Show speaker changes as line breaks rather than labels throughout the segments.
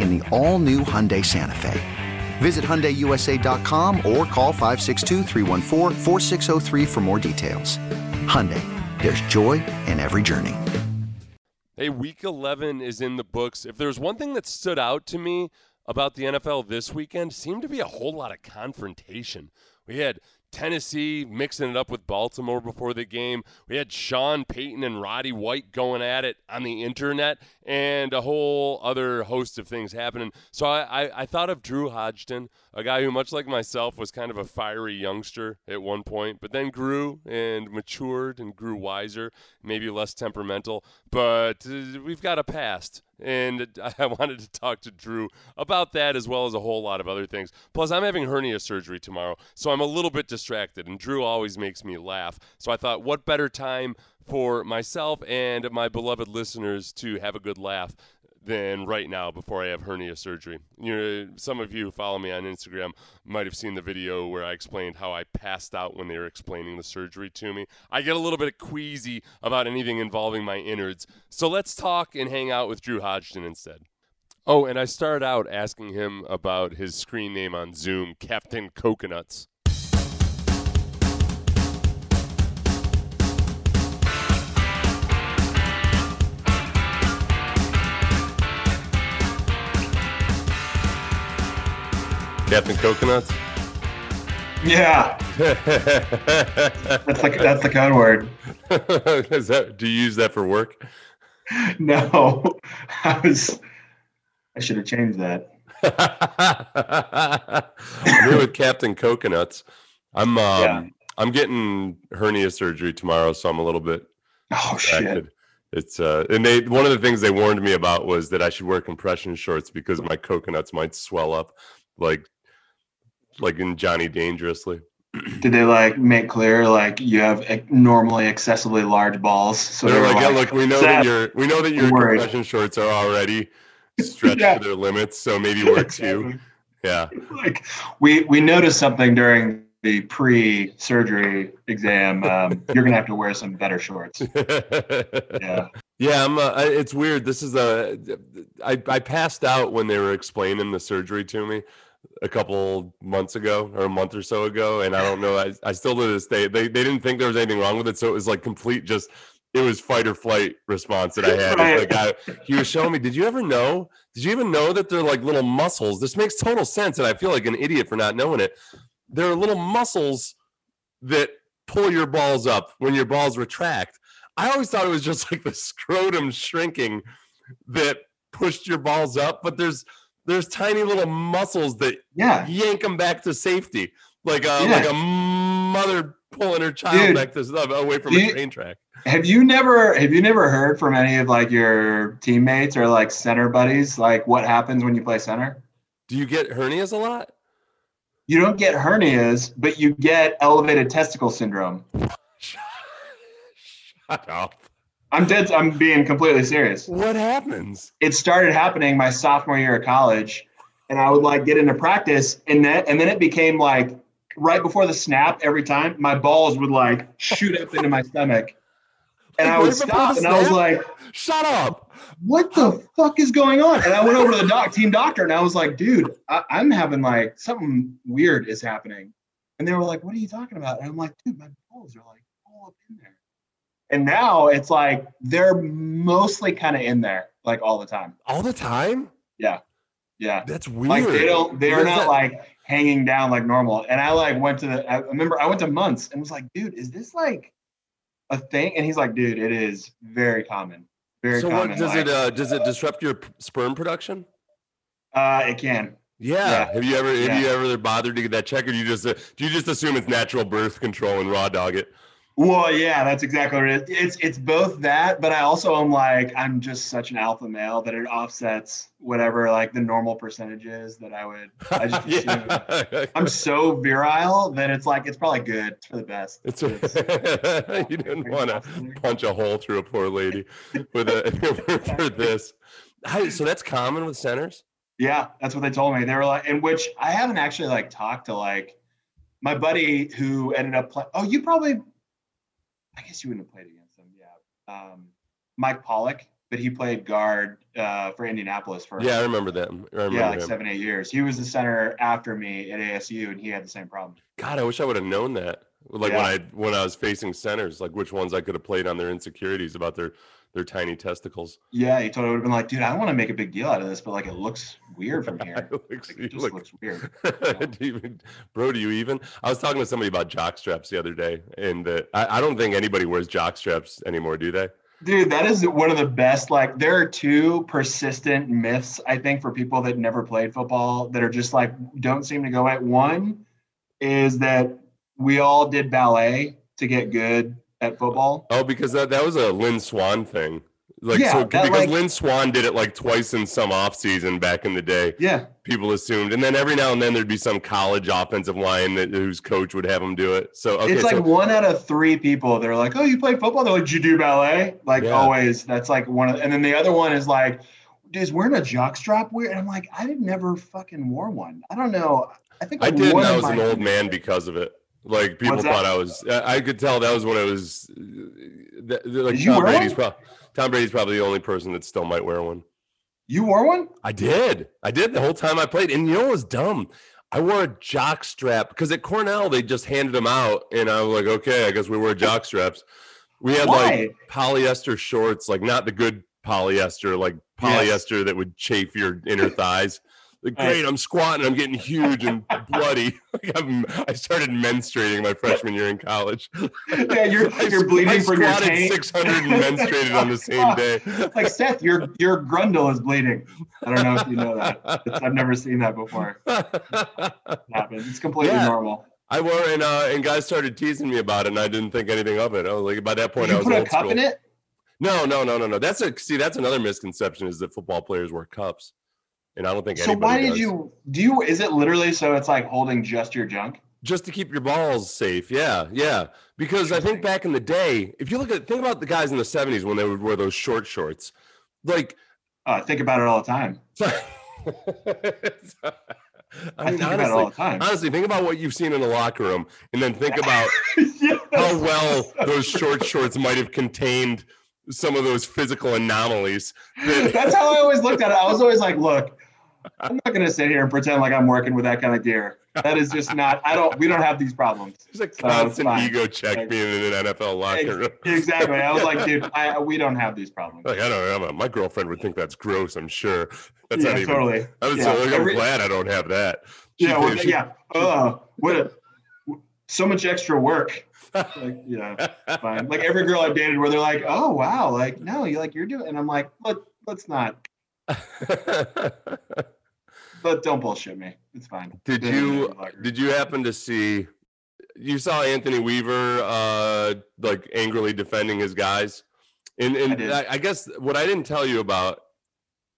in the all new Hyundai Santa Fe. Visit HyundaiUSA.com or call 562 for more details. Hyundai, there's joy in every journey.
Hey, week 11 is in the books. If there's one thing that stood out to me about the NFL this weekend, seemed to be a whole lot of confrontation. We had Tennessee mixing it up with Baltimore before the game. We had Sean Payton and Roddy White going at it on the internet, and a whole other host of things happening. So I, I, I, thought of Drew Hodgdon, a guy who, much like myself, was kind of a fiery youngster at one point, but then grew and matured and grew wiser, maybe less temperamental. But uh, we've got a past and I wanted to talk to Drew about that as well as a whole lot of other things. Plus, I'm having hernia surgery tomorrow, so I'm a little bit distracted, and Drew always makes me laugh. So I thought, what better time for myself and my beloved listeners to have a good laugh than right now before I have hernia surgery. You know, some of you who follow me on Instagram might have seen the video where I explained how I passed out when they were explaining the surgery to me. I get a little bit queasy about anything involving my innards. So let's talk and hang out with Drew Hodgdon instead. Oh, and I started out asking him about his screen name on Zoom, Captain Coconuts. Captain Coconuts?
Yeah. that's like that's the code word.
That do you use that for work?
No. I was I should have changed that.
I'm here with Captain Coconuts. I'm um yeah. I'm getting hernia surgery tomorrow, so I'm a little bit
Oh distracted. shit.
It's uh and they one of the things they warned me about was that I should wear compression shorts because my coconuts might swell up like like in Johnny Dangerously.
Did they like make clear like you have normally excessively large balls?
So they're, they're like, like, yeah, look, we know that your we know that your compression shorts are already stretched yeah. to their limits, so maybe wear exactly. two. Yeah.
Like we we noticed something during the pre-surgery exam. Um, you're gonna have to wear some better shorts.
yeah. Yeah, I'm. Uh, it's weird. This is a. I I passed out when they were explaining the surgery to me a couple months ago or a month or so ago and i don't know i, I still to this day they, they didn't think there was anything wrong with it so it was like complete just it was fight or flight response that i had. Right. like I, he was showing me did you ever know did you even know that they're like little muscles? This makes total sense and i feel like an idiot for not knowing it. There are little muscles that pull your balls up when your balls retract. I always thought it was just like the scrotum shrinking that pushed your balls up but there's there's tiny little muscles that
yeah
yank them back to safety, like a yeah. like a mother pulling her child Dude, back to uh, away from a train track.
Have you never have you never heard from any of like your teammates or like center buddies like what happens when you play center?
Do you get hernias a lot?
You don't get hernias, but you get elevated testicle syndrome.
Shut up.
I'm dead. I'm being completely serious.
What happens?
It started happening my sophomore year of college, and I would like get into practice, and then and then it became like right before the snap every time, my balls would like shoot up into my stomach. And I would stop and I was like,
Shut up.
what the fuck is going on? And I went over to the doc, team doctor, and I was like, dude, I, I'm having like something weird is happening. And they were like, what are you talking about? And I'm like, dude, my balls are like all up in there. And now it's like they're mostly kind of in there, like all the time.
All the time?
Yeah. Yeah.
That's weird.
Like they don't, they're not
that?
like hanging down like normal. And I like went to the, I remember I went to months and was like, dude, is this like a thing? And he's like, dude, it is very common. Very
So
common.
what does
like,
it uh does it disrupt your sperm production?
uh, it can.
Yeah.
Yeah.
Have you ever have
Yeah.
you ever bothered to get that check, or do you just uh, do you just assume it's natural birth control and raw dog it?
Well, yeah, that's exactly what it is. It's it's both that, but I also am like I'm just such an alpha male that it offsets whatever like the normal percentages that I would. I just assume. I'm so virile that it's like it's probably good. It's for the best.
It's
It's-
you didn't want to punch a hole through a poor lady with a for this. How- so that's common with centers.
Yeah, that's what they told me. They were like, in which I haven't actually like talked to like my buddy who ended up playing. Oh, you probably, I guess you wouldn't have played against him. Yeah, um, Mike Pollak, but he played guard uh, for Indianapolis for
Yeah, I remember that. I remember
yeah, like
him.
seven eight years. He was the center after me at ASU, and he had the same problem.
God, I wish I would have known that. Like
Yeah.
when I when I was facing centers, like which ones I could have played on their insecurities about their their tiny testicles.
Yeah, he totally would have been like, dude, I don't want to make a big deal out of this, but like it looks weird from here.
It looks-
Like, it just
look-
looks weird.
Do you- bro, do you even? I was talking to somebody about jock straps the other day, and uh, I, I don't think anybody wears jock straps anymore, do they?
Dude, that is one of the best. Like, there are two persistent myths, I think, for people that never played football that are just like don't seem to go at. One is that we all did ballet to get good at football.
Oh, because that, that was a Lynn Swann thing. Like
Yeah,
so
that,
because
like-
Lynn Swann did it like twice in some off season back in the day.
Yeah.
People assumed, and then every now and then there'd be some college offensive line that whose coach would have them do it. So okay,
it's like
so
one out of three people. They're like, oh, you play football? They're like, did you do ballet? Like,
Yeah.
always. That's like one of, and then the other one is like, is wearing a jock strap weird? And I'm like, I did never fucking wore one. I don't know. I think
I did, and I was an old man because of it. Like people thought I was. I could tell that was when I was. uh, Like Tom Brady's probably Tom Brady's probably the only person that still might wear one.
You wore one?
I did. I did the whole time I played. And you know what was dumb? I wore a jock strap because at Cornell they just handed them out, and I was like, okay, I guess we wear jock straps. We had
Why?
like polyester shorts, like not the good polyester, like
Yes.
polyester that would chafe your inner thighs. Like, great, I'm squatting, I'm getting huge and bloody. Like, I'm, I started menstruating my freshman year in college.
Yeah, you're
I-
you're bleeding
I
from your
squatted
taint.
600 and menstruated on the same day.
like Seth, your your grundle is bleeding. I don't know if you know that. It's, I've never seen that before. It happens. It's completely
Yeah.
normal.
I wore and uh, and guys started teasing me about it, and I didn't think anything of it. I was like, by that point,
Did
I was
put a cup
school.
in it?
No, no, no, no, no. That's a see. That's another misconception is that football players wear cups, and I don't think
So
anybody
why did
does.
you do you is it literally so it's like holding just your junk?
just to keep your balls safe. Yeah, yeah. Because I think back in the day, if you look at think about the guys in the '70s when they would wear those short shorts, like.
I think about it all the time.
I
I,
mean,
think about it all
honestly,
the time.
honestly, think about what you've seen in the locker room, and then think about
Yes.
how well those short shorts might have contained some of those physical anomalies. that-
That's how I always looked at it. I was always like, look, I'm not gonna sit here and pretend like I'm working with that kind of gear. That is just not. I don't. We don't have these problems.
There's a constant
fine.
ego check
Like-
being in an NFL locker room.
Exactly. I was like, dude, I, we don't have these problems.
Like I don't know, my girlfriend would think that's gross. I'm sure. That's
yeah,
not even.
totally.
I was
Yeah,
so, like, I'm
every-
glad I don't have that. She
Yeah, well,
she-
yeah. Uh, what a so much extra work. Like, yeah, fine. Like every girl I've dated, where they're like, "Oh wow, like no, you like you're doing," and I'm like, "Let let's not, but don't bullshit me. It's fine."
did
Yeah,
you
yeah,
did you happen to see? You saw Anthony Weaver uh, like angrily defending his guys, and and
did.
I, I guess what I didn't tell you about,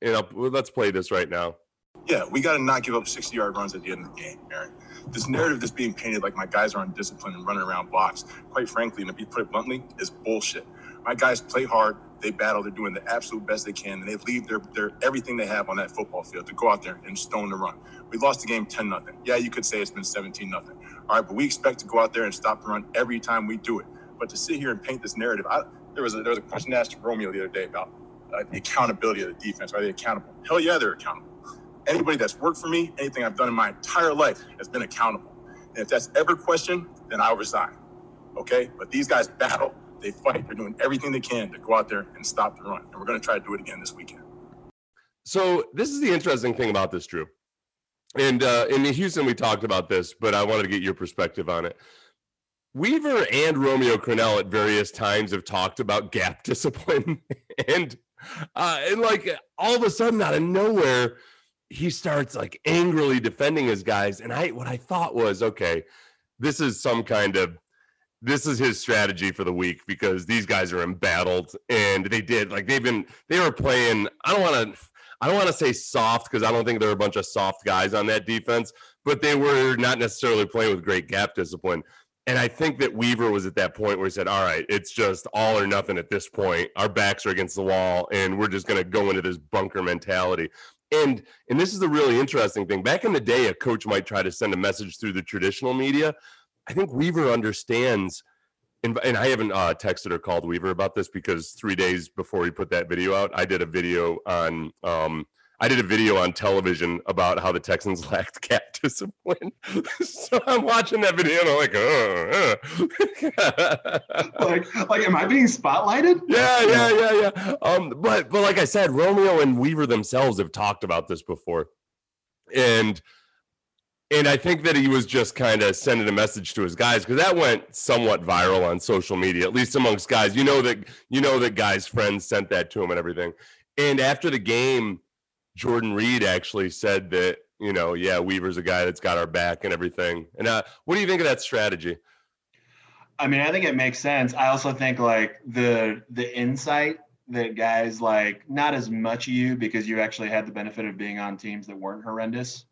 you know, well, let's play this right now.
Yeah, we got to not give up 60 yard runs at the end of the game, Aaron. This narrative that's being painted like my guys are undisciplined and running around blocks, quite frankly, and to be put it bluntly, is bullshit. My guys play hard, they battle, they're doing the absolute best they can, and they leave their, their everything they have on that football field to go out there and stone the run. We lost the game 10 0. Yeah, you could say it's been 17 0. All right, but we expect to go out there and stop the run every time we do it. But to sit here and paint this narrative, I, there was a, there was a question asked to Romeo the other day about uh, the accountability of the defense. Are they accountable? Hell yeah, they're accountable. Anybody that's worked for me, anything I've done in my entire life has been accountable. And if that's ever questioned, then I'll resign. Okay? But these guys battle, they fight, they're doing everything they can to go out there and stop the run. And we're going to try to do it again this weekend.
So this is the interesting thing about this, Drew. And uh, in Houston, we talked about this, but I wanted to get your perspective on it. Weaver and Romeo Crennel at various times have talked about gap discipline, and uh, and like all of a sudden, out of nowhere, he starts like angrily defending his guys. And I, what I thought was, okay, this is some kind of, this is his strategy for the week because these guys are embattled and they did like they've been, they were playing. I don't want to, I don't want to say soft because I don't think there are a bunch of soft guys on that defense, but they were not necessarily playing with great gap discipline. And I think that Weaver was at that point where he said, All right, it's just all or nothing at this point. Our backs are against the wall, and we're just going to go into this bunker mentality. And and this is the really interesting thing. Back in the day, a coach might try to send a message through the traditional media. I think Weaver understands, and, and I haven't uh, texted or called Weaver about this because three days before he put that video out, I did a video on um, I did a video on television about how the Texans lacked cat discipline. so I'm watching that video and I'm like,
uh, uh. like, like, am I being spotlighted?
Yeah, yeah, yeah, yeah. Um, but but like I said, Romeo and Weaver themselves have talked about this before, and and I think that he was just kind of sending a message to his guys because that went somewhat viral on social media, at least amongst guys. You know that you know that guys' friends sent that to him and everything. And after the game Jordan Reed actually said that, you know, yeah, Weaver's a guy that's got our back and everything. And uh, what do you think of that strategy?
I mean, I think it makes sense. I also think like the the insight that guys like not as much you because you actually had the benefit of being on teams that weren't horrendous.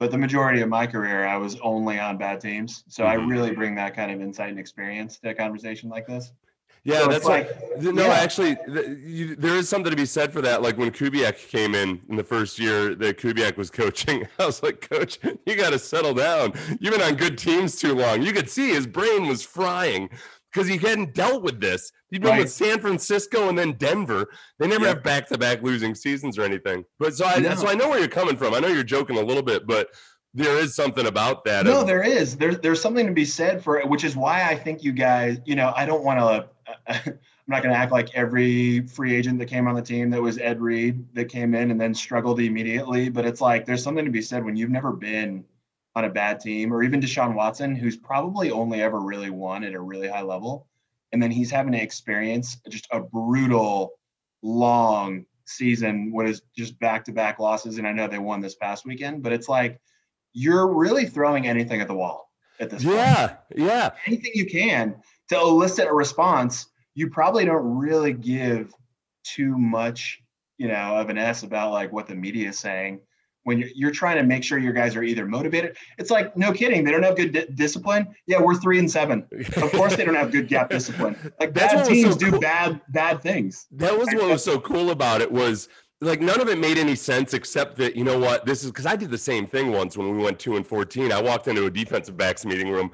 But the majority of my career, I was only on bad teams. So mm-hmm. I really bring that kind of insight and experience to a conversation like this.
Yeah, so that's like no, yeah. actually, you, there is something to be said for that. Like when Kubiak came in in the first year that Kubiak was coaching, I was like, Coach, you got to settle down. You've been on good teams too long. You could see his brain was frying because he hadn't dealt with this. He'd been right. with San Francisco and then Denver. They never have back to back losing seasons or anything. But so I no. so I know where you're coming from. I know you're joking a little bit, but there is something about that.
No, of, there is. There's there's something to be said for it, which is why I think you guys, you know, I don't want to I'm not going to act like every free agent that came on the team that was Ed Reed that came in and then struggled immediately. But it's like there's something to be said when you've never been on a bad team, or even Deshaun Watson, who's probably only ever really won at a really high level. And then he's having to experience just a brutal, long season, what is just back to back losses. And I know they won this past weekend, but it's like you're really throwing anything at the wall at this
yeah,
point.
Yeah. Yeah.
Anything you can to elicit a response, you probably don't really give too much, you know, of an S about like what the media is saying when you're, you're trying to make sure your guys are either motivated. It's like, no kidding, they don't have good di- discipline. Yeah, we're three and seven. Of course, they don't have good gap discipline. Like That's bad teams so do bad bad things.
That was what was so cool about it was like none of it made any sense except that you know what this is because I did the same thing once when we went two and fourteen. I walked into a defensive backs meeting room,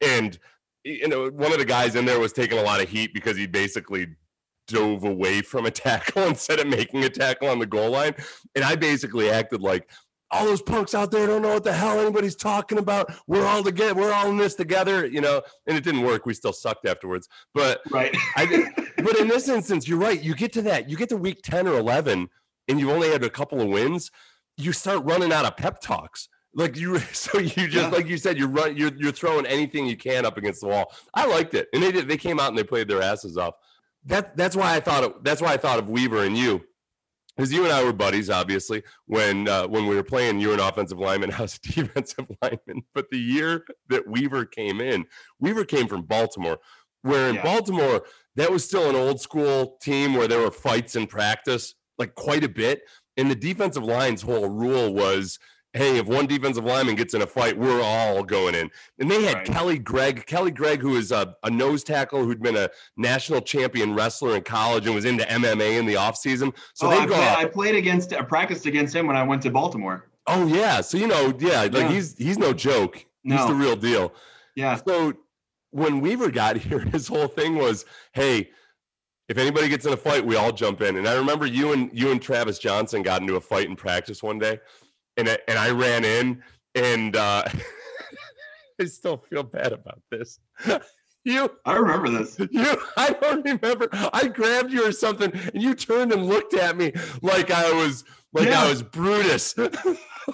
and you know, one of the guys in there was taking a lot of heat because he basically dove away from a tackle instead of making a tackle on the goal line. And I basically acted like all those punks out there don't know what the hell anybody's talking about. We're all together. We're all in this together, you know. And it didn't work. We still sucked afterwards. But
right.
I, but in this instance, you're right. You get to that. You get to week ten or eleven, and you've only had a couple of wins. You start running out of pep talks like you, so you just yeah. like you said, you're run, you're you're throwing anything you can up against the wall. I liked it, and they did. They came out and they played their asses off. That that's why I thought of, that's why I thought of Weaver and you, because you and I were buddies, obviously. When uh, when we were playing, you were an offensive lineman, I was a defensive lineman. But the year that Weaver came in, Weaver came from Baltimore, where in yeah. Baltimore that was still an old school team where there were fights in practice, like quite a bit. And the defensive line's whole rule was hey, if one defensive lineman gets in a fight, we're all going in. And they had right. Kelly Gregg, Kelly Gregg, who is a, a, nose tackle who'd been a national champion wrestler in college and was into MMA in the offseason. So oh,
they go. I played against, I practiced against him when I went to Baltimore.
Oh yeah, so you know, yeah, like yeah. he's he's no joke. He's the real deal.
Yeah.
So when Weaver got here, his whole thing was, "Hey, if anybody gets in a fight, we all jump in." And I remember you and you and Travis Johnson got into a fight in practice one day, and I, and I ran in, and uh, I still feel bad about this. You,
I remember this.
you, I don't remember. I grabbed you or something, and you turned and looked at me like I was, like I was Brutus.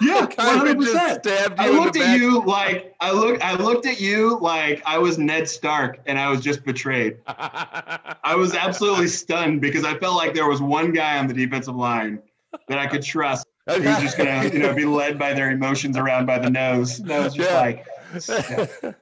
Yeah,
Like I just stabbed you
I looked at
back.
you like I look. I looked at you like I was Ned Stark, and I was just betrayed. I was absolutely stunned because I felt like there was one guy on the defensive line that I could trust who's just gonna, you know, be led by their emotions around by the nose. And I was just
Yeah.
like,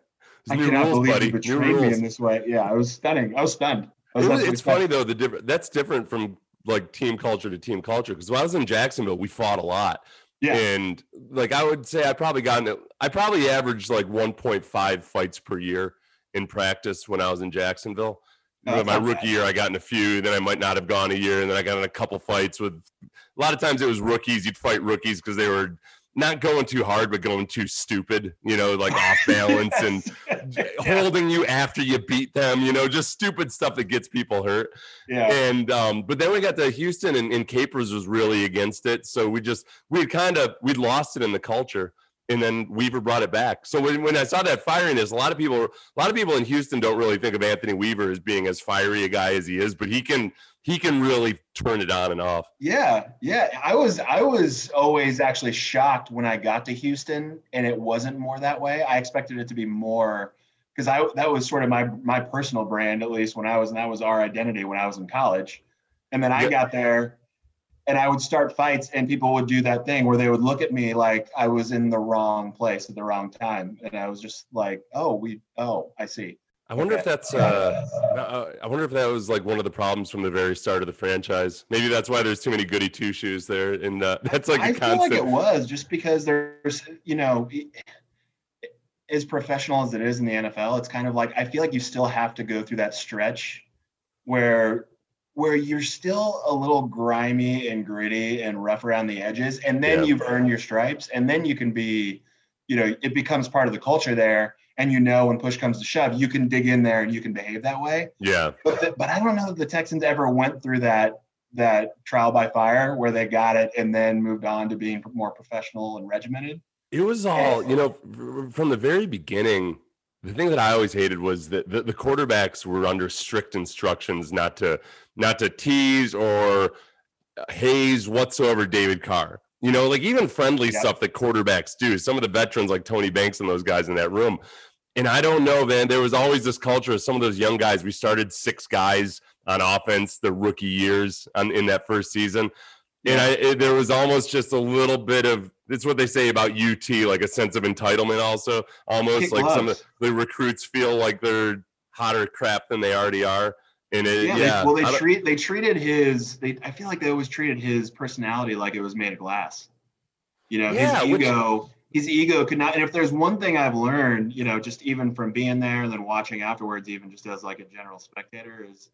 I cannot
rules,
believe
buddy.
you
New
betrayed me
rules.
in this way. Yeah, I was stunning. I was stunned. I was
It it's funny
stunned.
though. The different that's different from like team culture to team culture. Because when I was in Jacksonville, we fought a lot,
Yeah,
and like I would say, I probably gotten I probably averaged like 1.5 fights per year in practice when I was in Jacksonville.
Oh,
You know,
that's
my rookie
bad.
year, I got in a few. Then I might not have gone a year, and then I got in a couple fights with. A lot of times it was rookies. You'd fight rookies because they were not going too hard, but going too stupid. You know, like off balance and holding you after you beat them, you know, just stupid stuff that gets people hurt.
yeah.
And um, but then we got to Houston and, and Capers was really against it. So we just we kind of we'd lost it in the culture. And then Weaver brought it back. So when, when I saw that firiness, a lot of people a lot of people in Houston don't really think of Anthony Weaver as being as fiery a guy as he is, but he can he can really turn it on and off.
Yeah, yeah. I was I was always actually shocked when I got to Houston and it wasn't more that way. I expected it to be more because I that was sort of my my personal brand at least when I was and that was our identity when I was in college. And then I got there and I would start fights and people would do that thing where they would look at me like I was in the wrong place at the wrong time and I was just like, "Oh, we oh, I see."
I wonder if that's uh, uh, I wonder if that was like one of the problems from the very start of the franchise. Maybe that's why there's too many goody two shoes there, and uh, that's like a
I feel like it was just because there's, you know, as professional as it is in the NFL, it's kind of like I feel like you still have to go through that stretch where where you're still a little grimy and gritty and rough around the edges, and then
Yeah.
you've earned your stripes, and then you can be, you know, it becomes part of the culture there, and you know when push comes to shove, you can dig in there and you can behave that way.
yeah,
But the, but I don't know that the Texans ever went through that that trial by fire where they got it and then moved on to being more professional and regimented.
It was all, you know, from the very beginning. The thing that I always hated was that the, the quarterbacks were under strict instructions not to not to tease or haze whatsoever David Carr. You know, like even friendly
Yeah.
stuff that quarterbacks do. Some of the veterans like Tony Banks and those guys in that room. And I don't know, man. There was always this culture of some of those young guys. We started six guys on offense the rookie years on, in that first season. And I, it, there was almost just a little bit of it's what they say about UT, like a sense of entitlement, also almost
Kick
like some of the recruits feel like they're hotter crap than they already are. And it,
Yeah.
yeah,
they, well, they treat they treated his. They I feel like they always treated his personality like it was made of glass. You know,
Yeah,
his
which-
ego. His ego could not. And if there's one thing I've learned, you know, just even from being there and then watching afterwards, even just as like a general spectator, is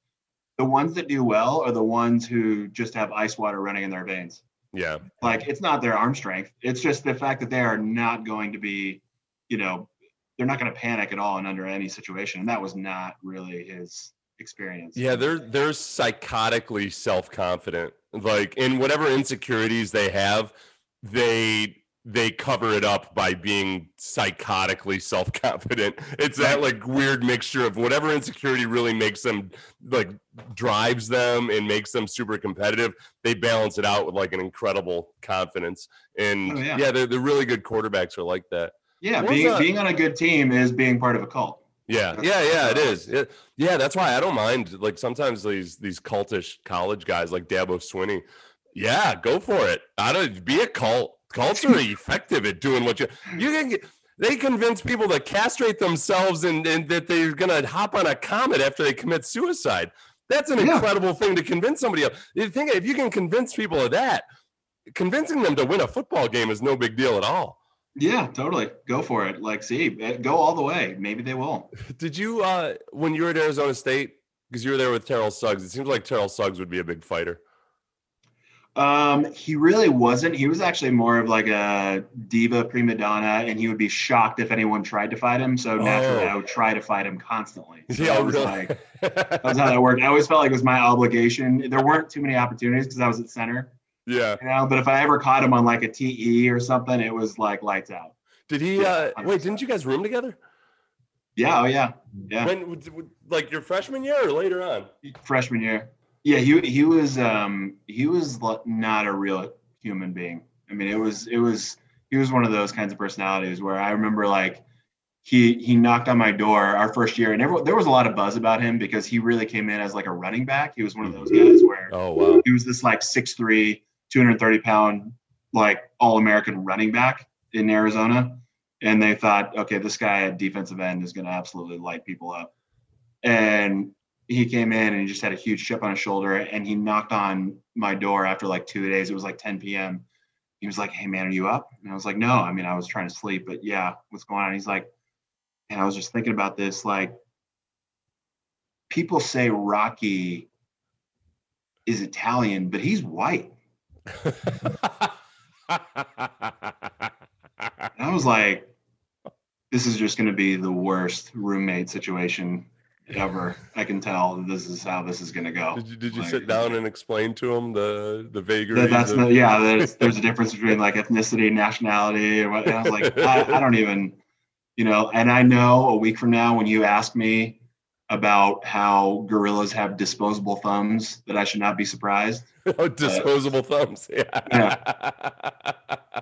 the ones that do well are the ones who just have ice water running in their veins.
yeah,
like it's not their arm strength it's just the fact that they are not going to be you know they're not going to panic at all and under any situation and that was not really his experience
yeah. They're they're psychotically self confident. Like in whatever insecurities they have, they they cover it up by being psychotically self-confident. It's that like weird mixture of whatever insecurity really makes them like drives them and makes them super competitive. They balance it out with like an incredible confidence. And
Oh,
yeah,
yeah.
they're, they're really good quarterbacks are like that.
yeah being, being on a good team is being part of a cult
Yeah, yeah, yeah, it is. Yeah, yeah, that's why I don't mind. Like sometimes these these cultish college guys like Dabo Swinney. Yeah, go for it. I don't be a cult. Cults are effective at doing what you you can get. They convince people to castrate themselves and, and that they're gonna hop on a comet after they commit suicide. That's an
Yeah.
incredible thing to convince somebody of. You think if you can convince people of that, convincing them to win a football game is no big deal at all.
yeah totally go for it like see eh, go all the way maybe they will
Did you uh when you were at Arizona State because you were there with Terrell Suggs? It seems like Terrell Suggs would be a big fighter.
Um, he really wasn't. He was actually more of like a diva prima donna, and he would be shocked if anyone tried to fight him. So naturally,
Oh.
I would try to fight him constantly. So
Yeah, really.
like that was how that worked. I always felt like it was my obligation. There weren't too many opportunities because I was at center,
yeah.
you know. But if I ever caught him on like a TE or something, it was like lights out.
Did he?
Yeah,
Uh, wait, didn't you guys room together?
Yeah, oh yeah, yeah.
When, like your freshman year or later on?
Freshman year. Yeah, he he was um he was not a real human being. I mean, it was it was he was one of those kinds of personalities where I remember like he he knocked on my door our first year and everyone, there was a lot of buzz about him because he really came in as like a running back. He was one of those guys where
Oh wow.
he was this like 6'3, 230 pound, like all American running back in Arizona. And they thought, okay, this guy at defensive end is going to absolutely light people up. And he came in and he just had a huge chip on his shoulder and he knocked on my door after like two days. It was like 10 p.m. He was like, hey, man, are you up? And I was like, no, I mean, I was trying to sleep, but yeah, what's going on? He's like, and I was just thinking about this like, people say Rocky is Italian, but he's white. And I was like, this is just going to be the worst roommate situation ever. I can tell this is how this is going to go.
did you did you
Like,
sit down and explain to him the the vagaries?
That, that's
of-
not, yeah, there's, there's a difference between like ethnicity, nationality, and what. And I was like, I, I don't even, you know, and I know a week from now when you ask me about how gorillas have disposable thumbs, that I should not be surprised.
oh, disposable thumbs. Yeah.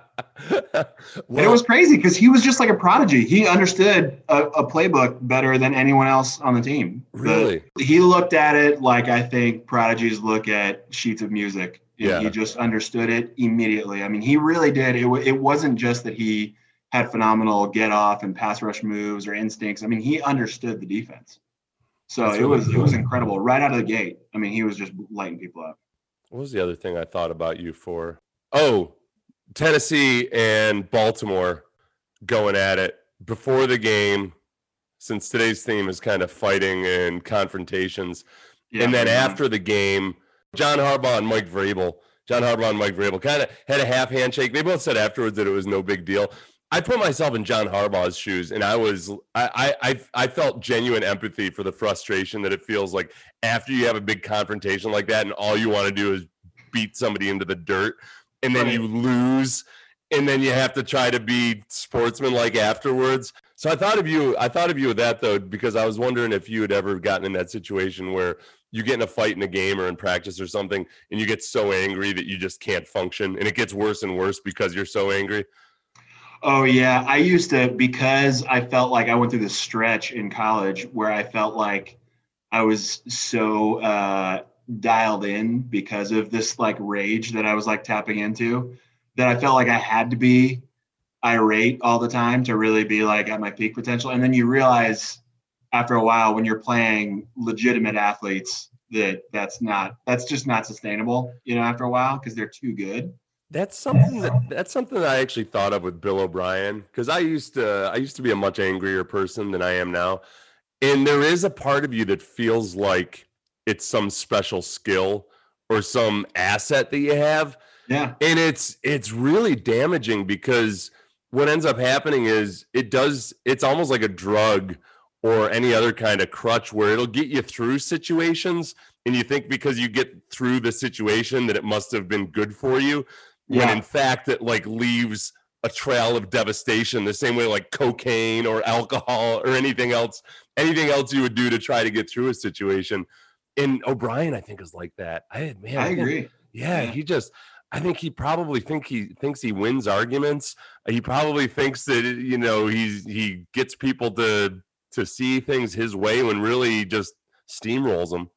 and it was crazy because he was just like a prodigy. He understood a, a playbook better than anyone else on the team. The-
really.
he looked at it like I think prodigies look at sheets of music.
Yeah.
He just understood it immediately. I mean, he really did. It, it wasn't just that he had phenomenal get off and pass rush moves or instincts. I mean, he understood the defense. So
That's
it was it was incredible right out of the gate. I mean, he was just lighting people up.
What was the other thing I thought about you for? Oh, Tennessee and Baltimore going at it before the game. Since today's theme is kind of fighting and confrontations,
Yeah,
and then
for sure.
after the game, John Harbaugh and Mike Vrabel, John Harbaugh and Mike Vrabel kind of had a half handshake. They both said afterwards that it was no big deal. I put myself in John Harbaugh's shoes, and I was I I, I felt genuine empathy for the frustration that it feels like after you have a big confrontation like that, and all you want to do is beat somebody into the dirt, and then
Right.
you lose, and then you have to try to be sportsmanlike afterwards. So I thought of you. I thought of you with that though, because I was wondering if you had ever gotten in that situation where you get in a fight in a game or in practice or something, and you get so angry that you just can't function, and it gets worse and worse because you're so angry.
Oh yeah, I used to because I felt like I went through this stretch in college where I felt like I was so uh, dialed in because of this like rage that I was like tapping into that I felt like I had to be irate all the time to really be like at my peak potential. And then you realize after a while when you're playing legitimate athletes that that's not that's just not sustainable, you know, after a while because they're too good.
That's something that that's something that I actually thought of with Bill O'Brien because I used to I used to be a much angrier person than I am now, and there is a part of you that feels like it's some special skill or some asset that you have,
Yeah.
and it's it's really damaging because what ends up happening is it does it's almost like a drug or any other kind of crutch where it'll get you through situations and you think because you get through the situation that it must have been good for you. When in fact it like leaves a trail of devastation the same way like cocaine or alcohol or anything else anything else you would do to try to get through a situation and o'brien i think is like that i man
I agree.
yeah,
Yeah.
he just I think he probably think he thinks he wins arguments. He probably thinks that you know he's he gets people to to see things his way when really he just steamrolls them.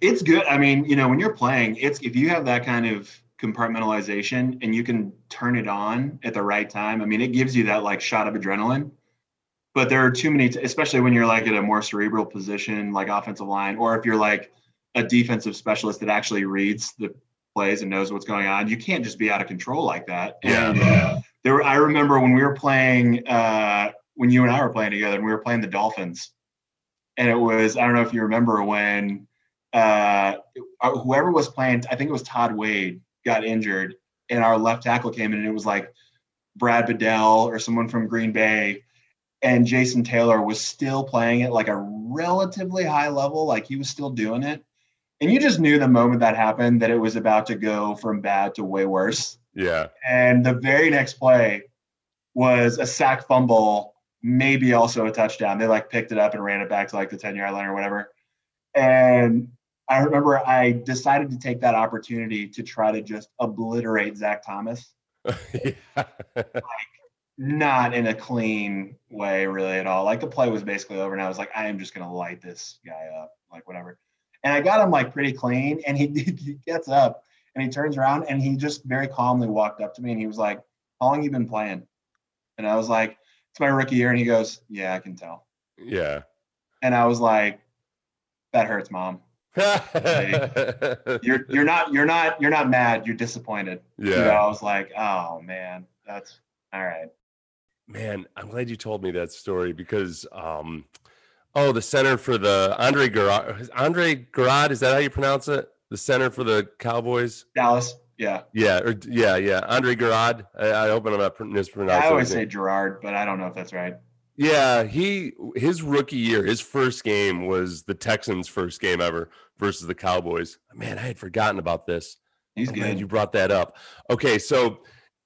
It's good. I mean, you know, when you're playing, it's if you have that kind of compartmentalization and you can turn it on at the right time. I mean, it gives you that like shot of adrenaline. But there are too many, t- especially when you're like at a more cerebral position, like offensive line, or if you're like a defensive specialist that actually reads the plays and knows what's going on. You can't just be out of control like that.
Yeah.
And there, were, I remember when we were playing, uh, when you and I were playing together, and we were playing the Dolphins, and it was I don't know if you remember when uh, whoever was playing, I think it was Todd Wade got injured, and our left tackle came in, and it was like Brad Bedell or someone from Green Bay, and Jason Taylor was still playing at like a relatively high level, like he was still doing it. And you just knew the moment that happened that it was about to go from bad to way worse.
Yeah.
And the very next play was a sack fumble, maybe also a touchdown. They like picked it up and ran it back to like the 10 yard line or whatever. And I remember I decided to take that opportunity to try to just obliterate Zach Thomas.
yeah.
Not in a clean way, really, at all. Like the play was basically over, and I was like, I am just going to light this guy up, like whatever. And I got him like pretty clean, and he, he gets up and he turns around and he just very calmly walked up to me and he was like, How long you been playing? And I was like, It's my rookie year. And he goes, Yeah, I can tell.
Yeah.
And I was like, That hurts, mom. You're you're not you're not you're not mad. You're disappointed. You know,
yeah.
I was like, oh man, that's all right.
Man, I'm glad you told me that story because um oh the center for the Andre Garad Andre Garad, is that how you pronounce it? The center for the Cowboys?
Dallas, yeah.
Yeah, or yeah, yeah. Andre Garad. I, I hope I'm not mispronouncing.
I always say. Gerard, but I don't know if that's right.
Yeah, he his rookie year, his first game was the Texans' first game ever versus the Cowboys. Man, I had forgotten about this.
He's
glad
good.
you brought that up. Okay, so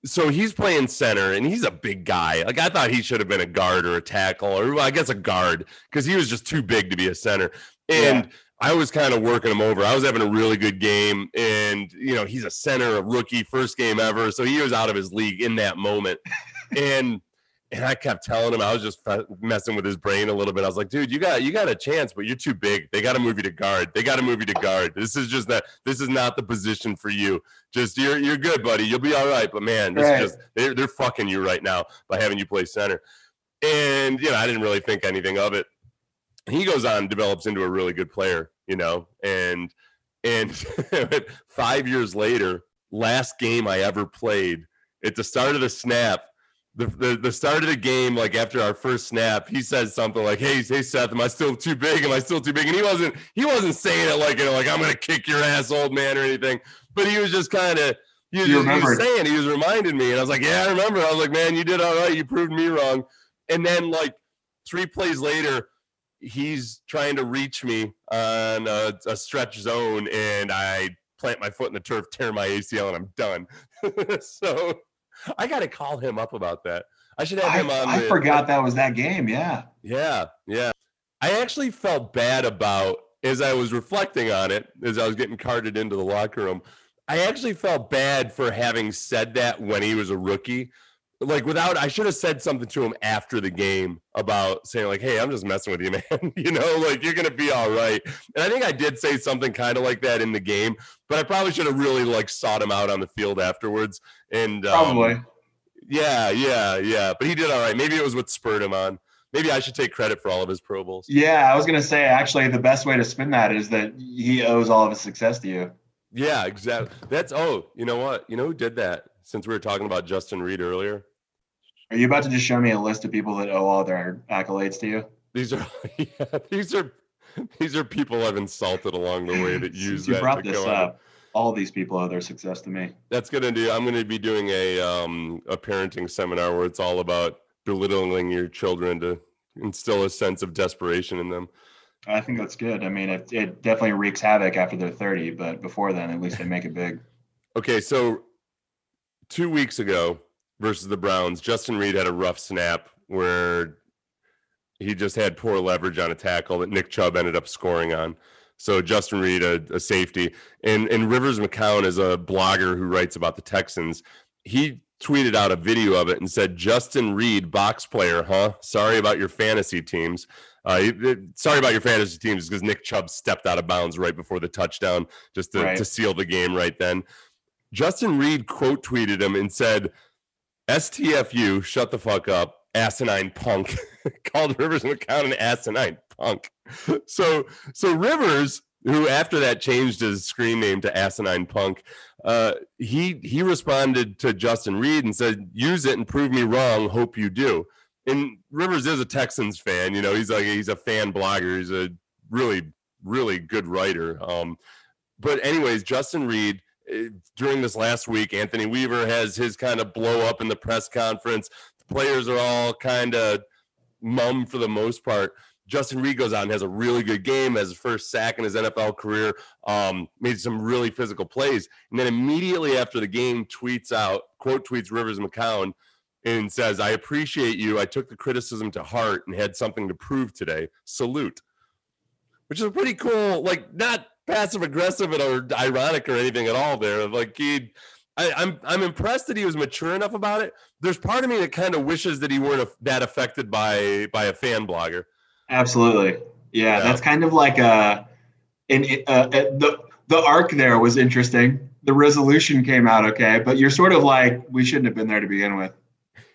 so he's playing center and he's a big guy. Like I thought he should have been a guard or a tackle or well, I guess a guard because he was just too big to be a center. And I was kind of working him over. I was having a really good game, and you know he's a center, a rookie, first game ever, so he was out of his league in that moment. and and I kept telling him I was just f- messing with his brain a little bit. I was like, dude, you got you got a chance, but you're too big. They got to move you to guard. They got to move you to guard. This is just that. this is not the position for you. Just you're you're good, buddy. You'll be all right. But man, this
Right.
is just they're they're fucking you right now by having you play center. And you know, I didn't really think anything of it. He goes on, develops into a really good player, you know, and and five years later, last game I ever played, at the start of the snap, the, the the start of the game, like after our first snap, he says something like, "Hey, hey, Seth, am I still too big? Am I still too big?" And he wasn't he wasn't saying it like you know, like I'm gonna kick your ass, old man, or anything. But he was just kind of he was, just, he was saying he was reminding me, and I was like, "Yeah, I remember." I was like, "Man, you did all right. You proved me wrong." And then like three plays later, he's trying to reach me on a, a stretch zone, and I plant my foot in the turf, tear my ACL, and I'm done. so I got to call him up about that. I should have
I,
him on.
I
the-
forgot that was that game. Yeah.
Yeah, yeah. I actually felt bad about as I was reflecting on it, as I was getting carted into the locker room. I actually felt bad for having said that when he was a rookie. Like without, I should have said something to him after the game about saying like, "Hey, I'm just messing with you, man. you know, like you're gonna be all right." And I think I did say something kind of like that in the game, but I probably should have really like sought him out on the field afterwards. And um,
Probably.
yeah, yeah, yeah. But he did all right. Maybe it was what spurred him on. Maybe I should take credit for all of his Pro Bowls.
Yeah, I was gonna say actually the best way to spin that is that he owes all of his success to you.
Yeah, exactly. That's oh, you know what? You know who did that? Since we were talking about Justin Reid earlier,
Are you about to just show me a list of people that owe all their accolades to you?
these are yeah, these are these are people I've insulted along the way that use
you
that
brought
to
this
go on.
up, all these people owe their success to me.
That's gonna do. I'm gonna be doing a um a parenting seminar where it's all about belittling your children to instill a sense of desperation in them.
I think that's good. I mean, it, it definitely wreaks havoc after they're 30, but before then, at least they make it big.
Okay, so two weeks ago versus the Browns, Justin Reid had a rough snap where he just had poor leverage on a tackle that Nick Chubb ended up scoring on. So Justin Reid, a, a safety, and and Rivers McCown is a blogger who writes about the Texans. He tweeted out a video of it and said, "Justin Reid, box player, huh? Sorry about your fantasy teams. Uh, sorry about your fantasy teams because Nick Chubb stepped out of bounds right before the touchdown, just to,
Right.
to seal the game right then." Justin Reid quote tweeted him and said, STFU, shut the fuck up, asinine punk. Called Rivers McCown an asinine punk. So so Rivers, who after that changed his screen name to asinine punk, uh, he he responded to Justin Reid and said, use it and prove me wrong. Hope you do. And Rivers is a Texans fan, you know, he's like he's a fan blogger, he's a really, really good writer. Um, but anyways, Justin Reid during this last week, Anthony Weaver has his kind of blow up in the press conference. The players are all kind of mum for the most part. Justin Reid goes out and has a really good game, has his first sack in his NFL career, um, made some really physical plays. And then immediately after the game, tweets out, quote tweets Rivers McCown and says, I appreciate you. I took the criticism to heart and had something to prove today. Salute. Which is a pretty cool, like not passive aggressive or ironic or anything at all there. Like he I, I'm I'm impressed that he was mature enough about it. There's part of me that kind of wishes that he weren't a, that affected by by a fan blogger.
Absolutely. Yeah,
Yeah.
that's kind of like a, and uh, the the arc there was interesting. The resolution came out okay, but you're sort of like we shouldn't have been there to begin with.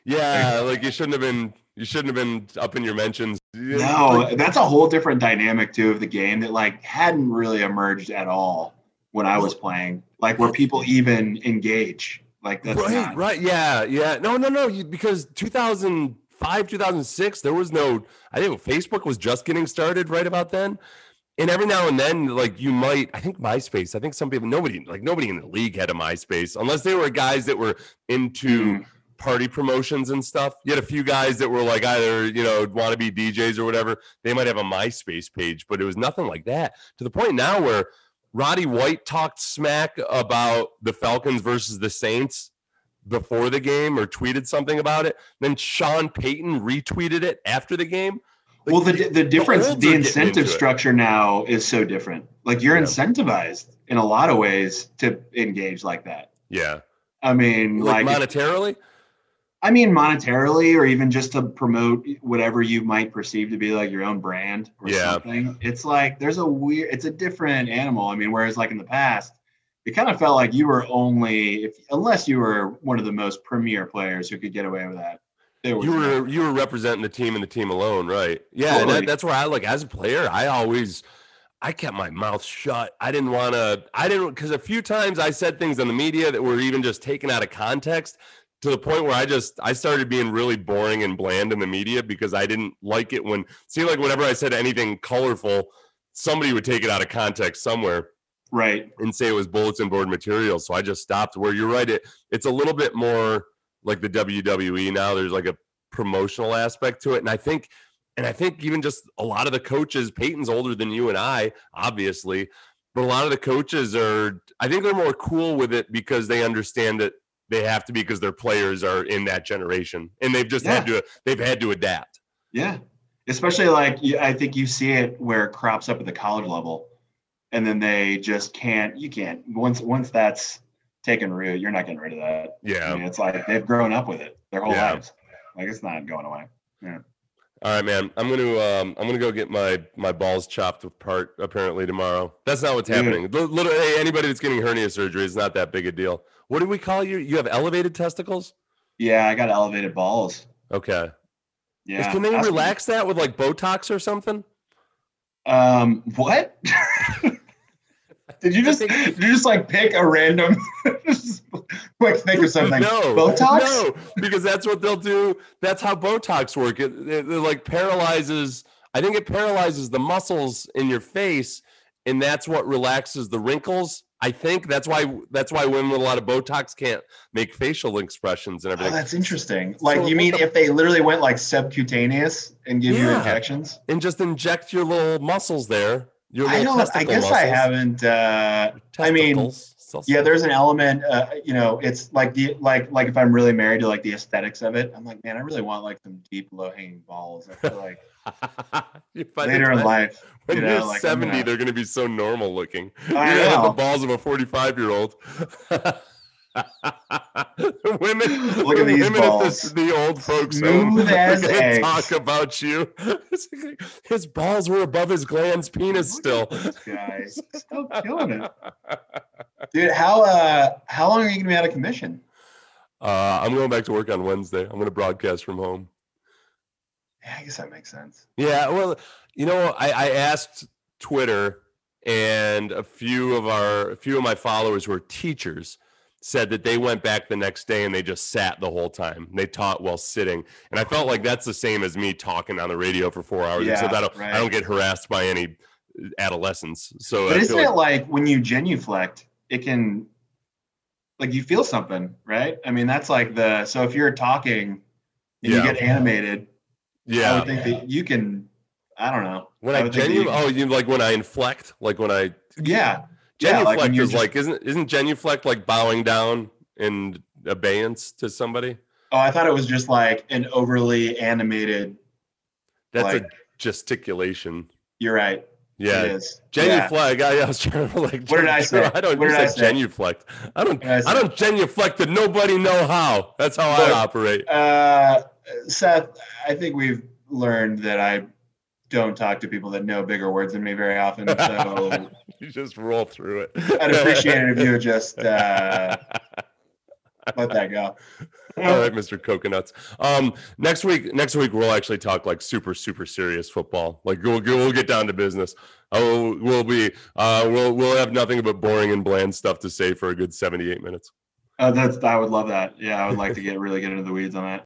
Yeah, like you shouldn't have been you shouldn't have been up in your mentions.
No, that's a whole different dynamic too of the game that like hadn't really emerged at all when I was playing. Like where people even engage. Like that's
right,
not,
right, yeah, yeah. No, no, no. You, because 2005, 2006, there was no. I think Facebook was just getting started right about then. And every now and then, like you might, I think MySpace. I think some people, nobody, like nobody in the league had a MySpace, unless they were guys that were into
Mhm.
Party promotions and stuff. You had a few guys that were like either you know want to be DJs or whatever. They might have a MySpace page, but it was nothing like that. To the point now where Roddy White talked smack about the Falcons versus the Saints before the game or tweeted something about it. Then Sean Payton retweeted it after the game. Like,
well, the the difference,
olds
the incentive structure now is so different. Like you're
Yeah.
incentivized in a lot of ways to engage like that.
yeah,
I mean,
like,
like,
monetarily.
I mean, monetarily, or even just to promote whatever you might perceive to be like your own brand or
Yeah.
something. It's like there's a weird, it's a different animal. I mean, whereas like in the past, it kind of felt like you were only, if unless you were one of the most premier players who could get away with that.
You were you were representing the team and the team alone, right? Yeah, and
Totally.
that, that's where I like as a player. I always I kept my mouth shut. I didn't want to. I didn't because a few times I said things on the media that were even just taken out of context to the point where I just I started being really boring and bland in the media because I didn't like it when seemed like whenever I said anything colorful, somebody would take it out of context somewhere
right.
and say it was bulletin board material. So I just stopped. Where you're right, it it's a little bit more like the WWE now. There's like a promotional aspect to it, and I think, and I think even just a lot of the coaches. Payton's older than you and I, obviously, but a lot of the coaches are. I think they're more cool with it because they understand that they have to be because their players are in that generation, and they've just had to they've had to adapt.
Yeah. Especially like I think you see it where it crops up at the college level, and then they just can't. You can't once once that's taken root. You're not getting rid of that. I
Yeah.
mean, it's like they've grown up with it their whole
Yeah.
lives. Like it's not going away.
Yeah all right, man. I'm gonna um, I'm gonna go get my my balls chopped apart apparently tomorrow. That's not what's happening. Little hey, anybody that's getting hernia surgery is not that big a deal. What do we call you? You have elevated testicles?
Yeah, I got elevated balls.
Okay.
Yeah.
Can they relax that with like Botox or something?
Um, what? did you just
think-
did you just like pick a random quick think of something?
No,
Botox?
no, because that's what they'll do. That's how Botox work. It, it, it like paralyzes. I think it paralyzes the muscles in your face, and that's what relaxes the wrinkles. I think that's why that's why women with a lot of Botox can't make facial expressions and everything.
Oh, that's interesting. Like
So
you mean
the-
if they literally went like subcutaneous and give you
Yeah.
injections?
and just inject your little muscles there. Your
I don't. I guess I haven't. Uh, I mean, yeah, there's an element. Uh, you know, it's like the like like if I'm really married to like the aesthetics of it, I'm like, man, I really want like some deep low hanging balls. I feel like
You
later in life,
When
you
you're
like,
70,
gonna-
they're going to be so normal looking. You're gonna have the balls of a 45 year old. women,
Look at these
women at this,
balls.
the old folks
Smooth as eggs.
talk about you. his balls were above his glans penis still.
At this still killing it, dude. How uh how long are you gonna be out of commission?
Uh, I'm going back to work on Wednesday. I'm going to broadcast from home.
Yeah, I guess that makes sense.
Yeah, well, you know, I, I asked Twitter, and a few of our, a few of my followers who are teachers said that they went back the next day and they just sat the whole time. They taught while sitting, and I felt like that's the same as me talking on the radio for four hours.
Yeah,
except I don't,
right.
I don't get harassed by any adolescents. So
But
I
isn't
feel
it
like,
like when you genuflect, it can like you feel something, right? I mean, that's like the so if you're talking and
Yeah.
you get animated, I
Yeah.
would think that you can. I don't know.
When I,
would think you
genu oh, you like when I inflect, like when I
Yeah. Yeah,
genuflect
like
is
just-
like isn't isn't genuflect like bowing down in abeyance to somebody?
Oh, I thought it was just like an overly animated.
That's
like,
a gesticulation.
you're right. It
Yeah.
is. Yeah.
Genuflect. I, I was trying to like.
What did I say?
I don't.
What
you
did I say?
genuflect. I don't.
I
I, don't genuflect that nobody know how. That's how
Look,
I operate.
Uh, Seth, I think we've learned that I don't talk to people that know bigger words than me very often. So
you just roll through it.
I'd appreciate it if you would just uh, let that go.
All right, Mr. Coconuts. Um, next week, next week we'll actually talk like super, super serious football. Like we'll we'll get down to business. Oh, we'll be uh, we'll we'll have nothing but boring and bland stuff to say for a good seventy-eight minutes.
Uh, that's I would love that. Yeah, I would like to get really get into the weeds on that.